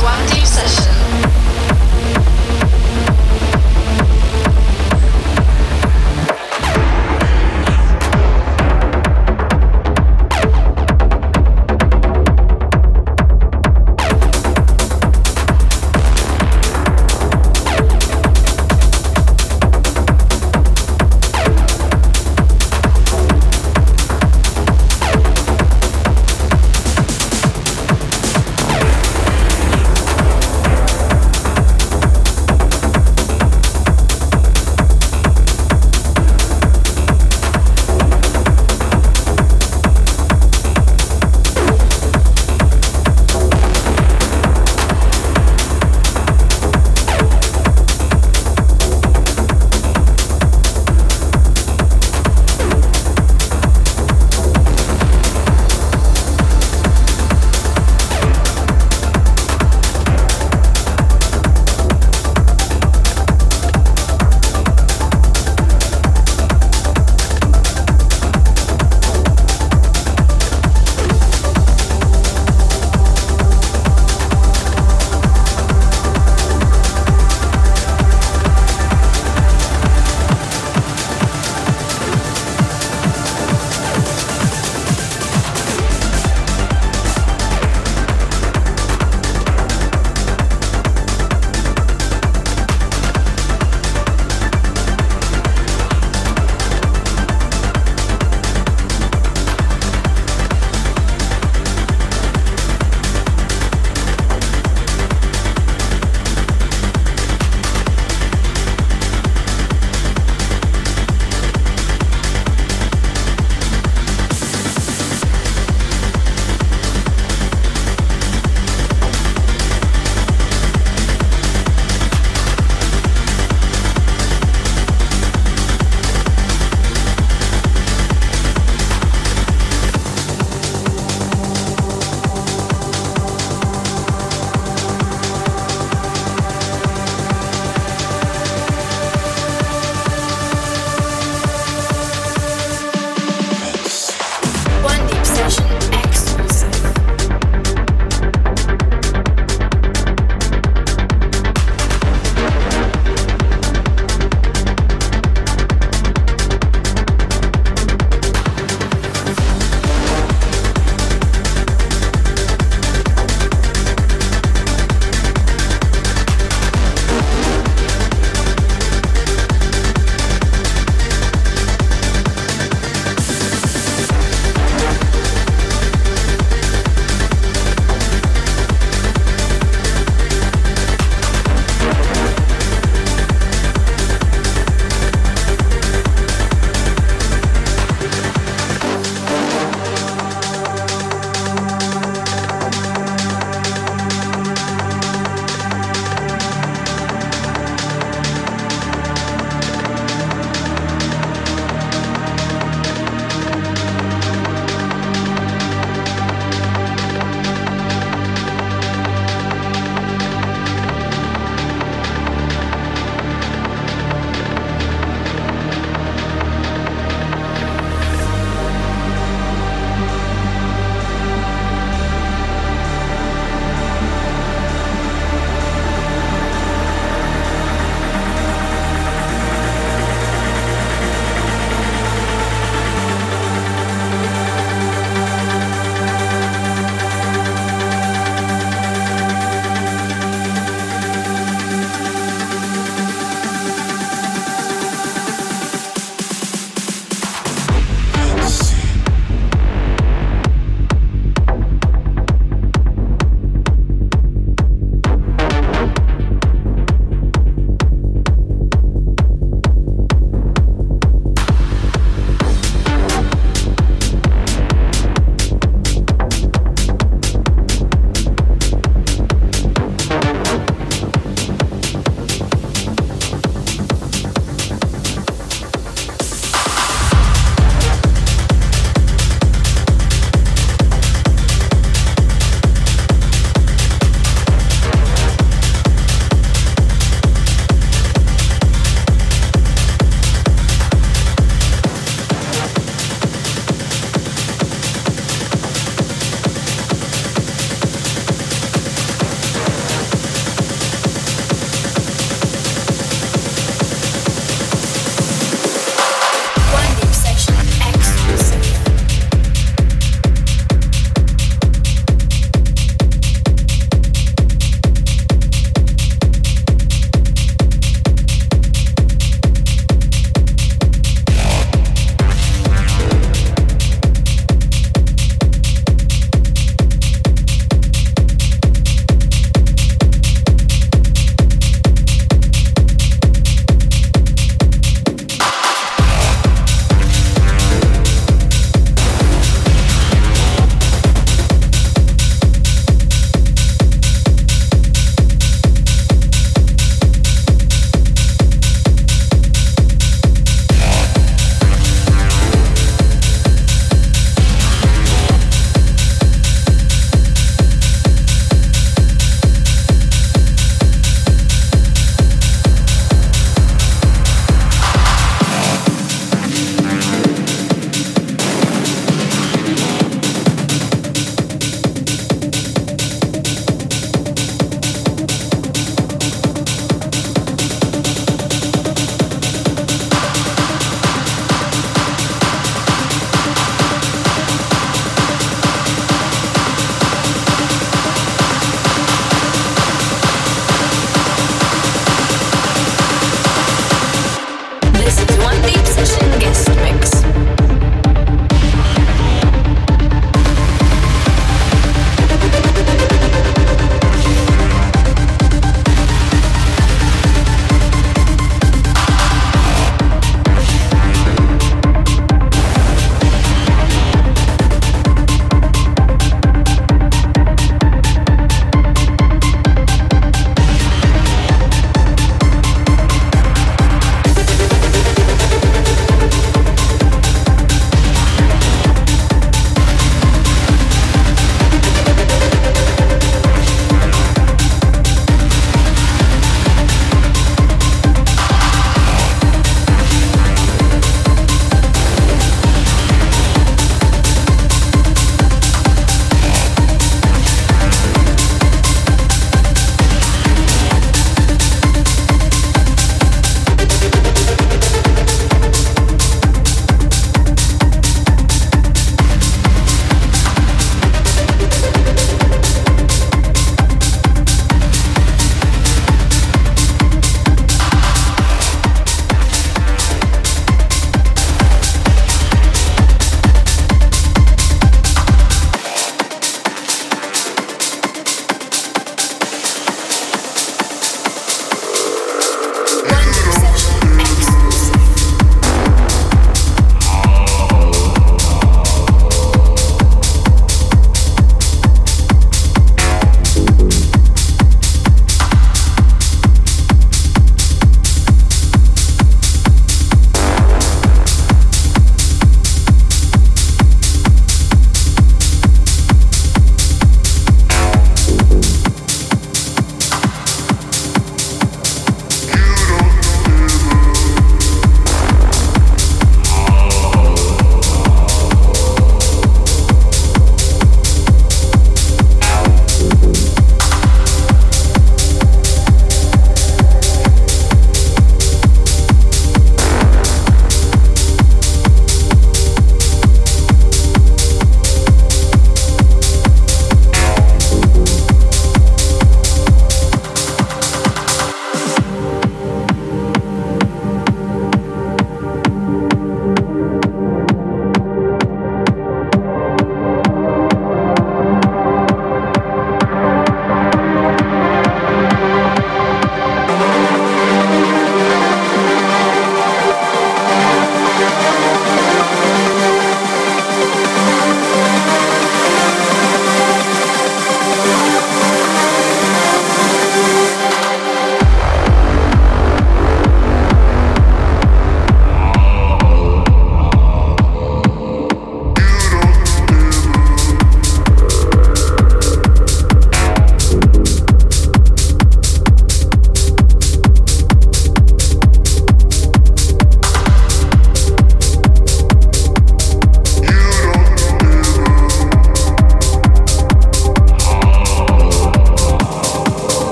Swandeep Sessions.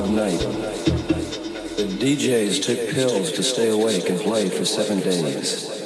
Night. The DJs took pills to stay awake and play for seven days.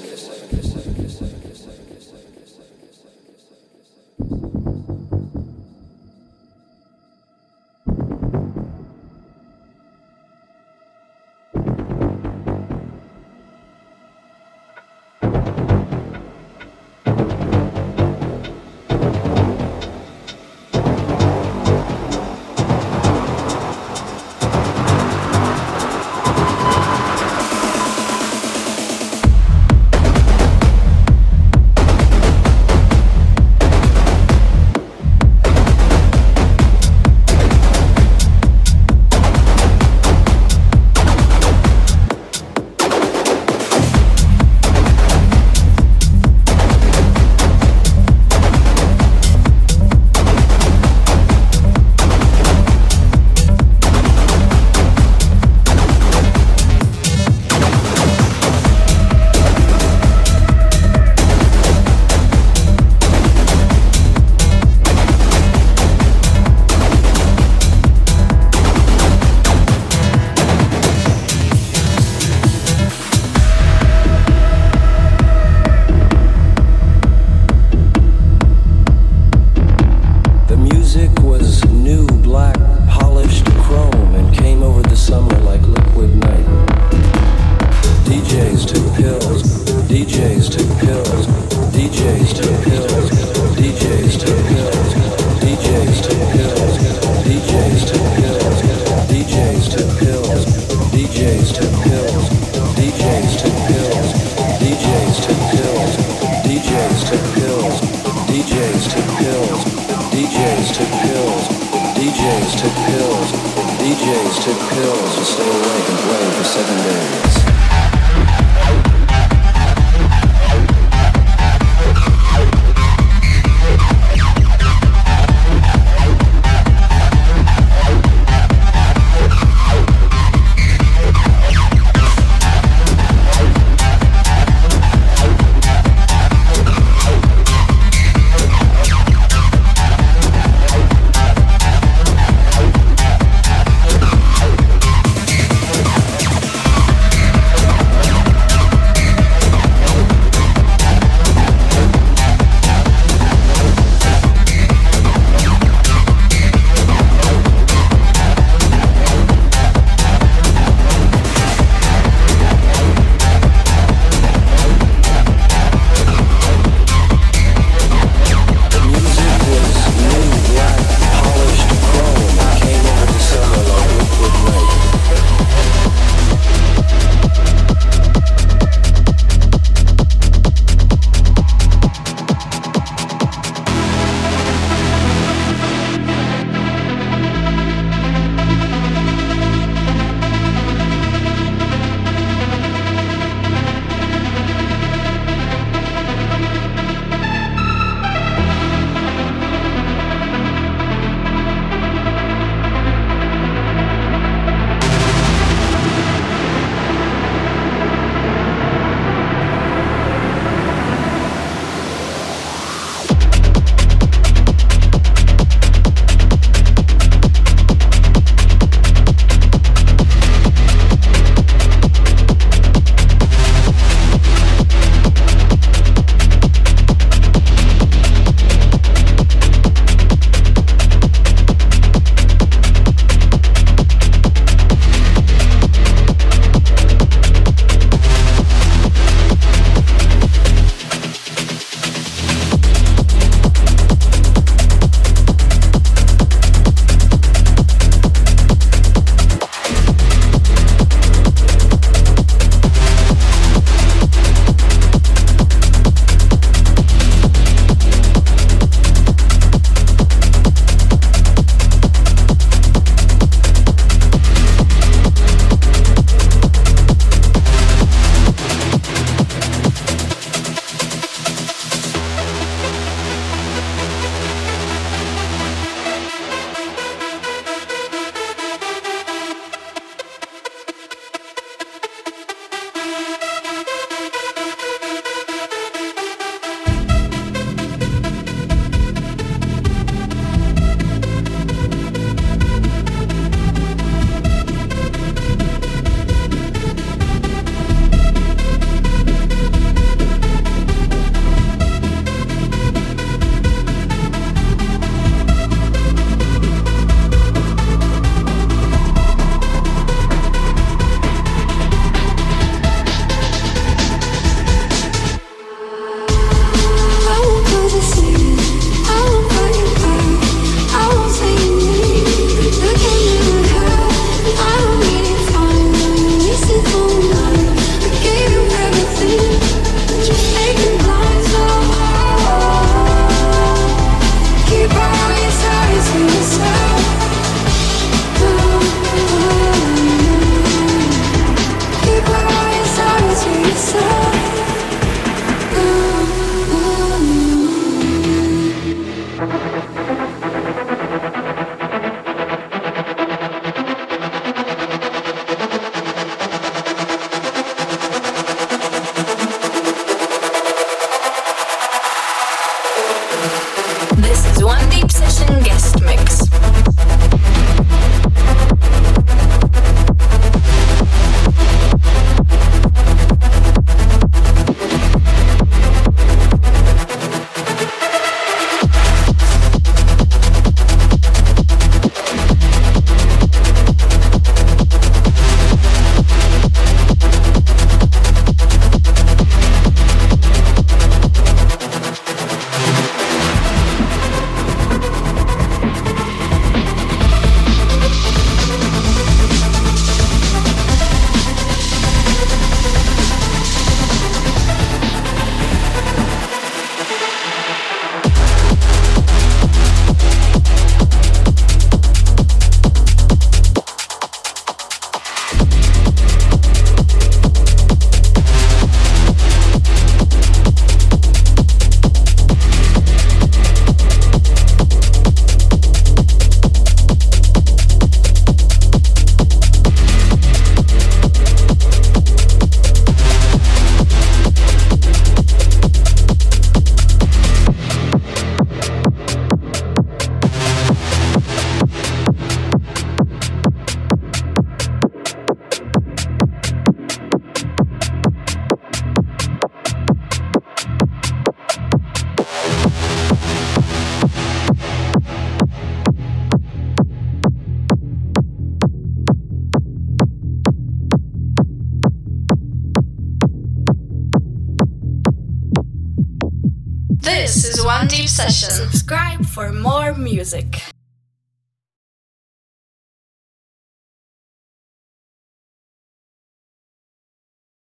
DJs took pills to stay awake and play for seven days.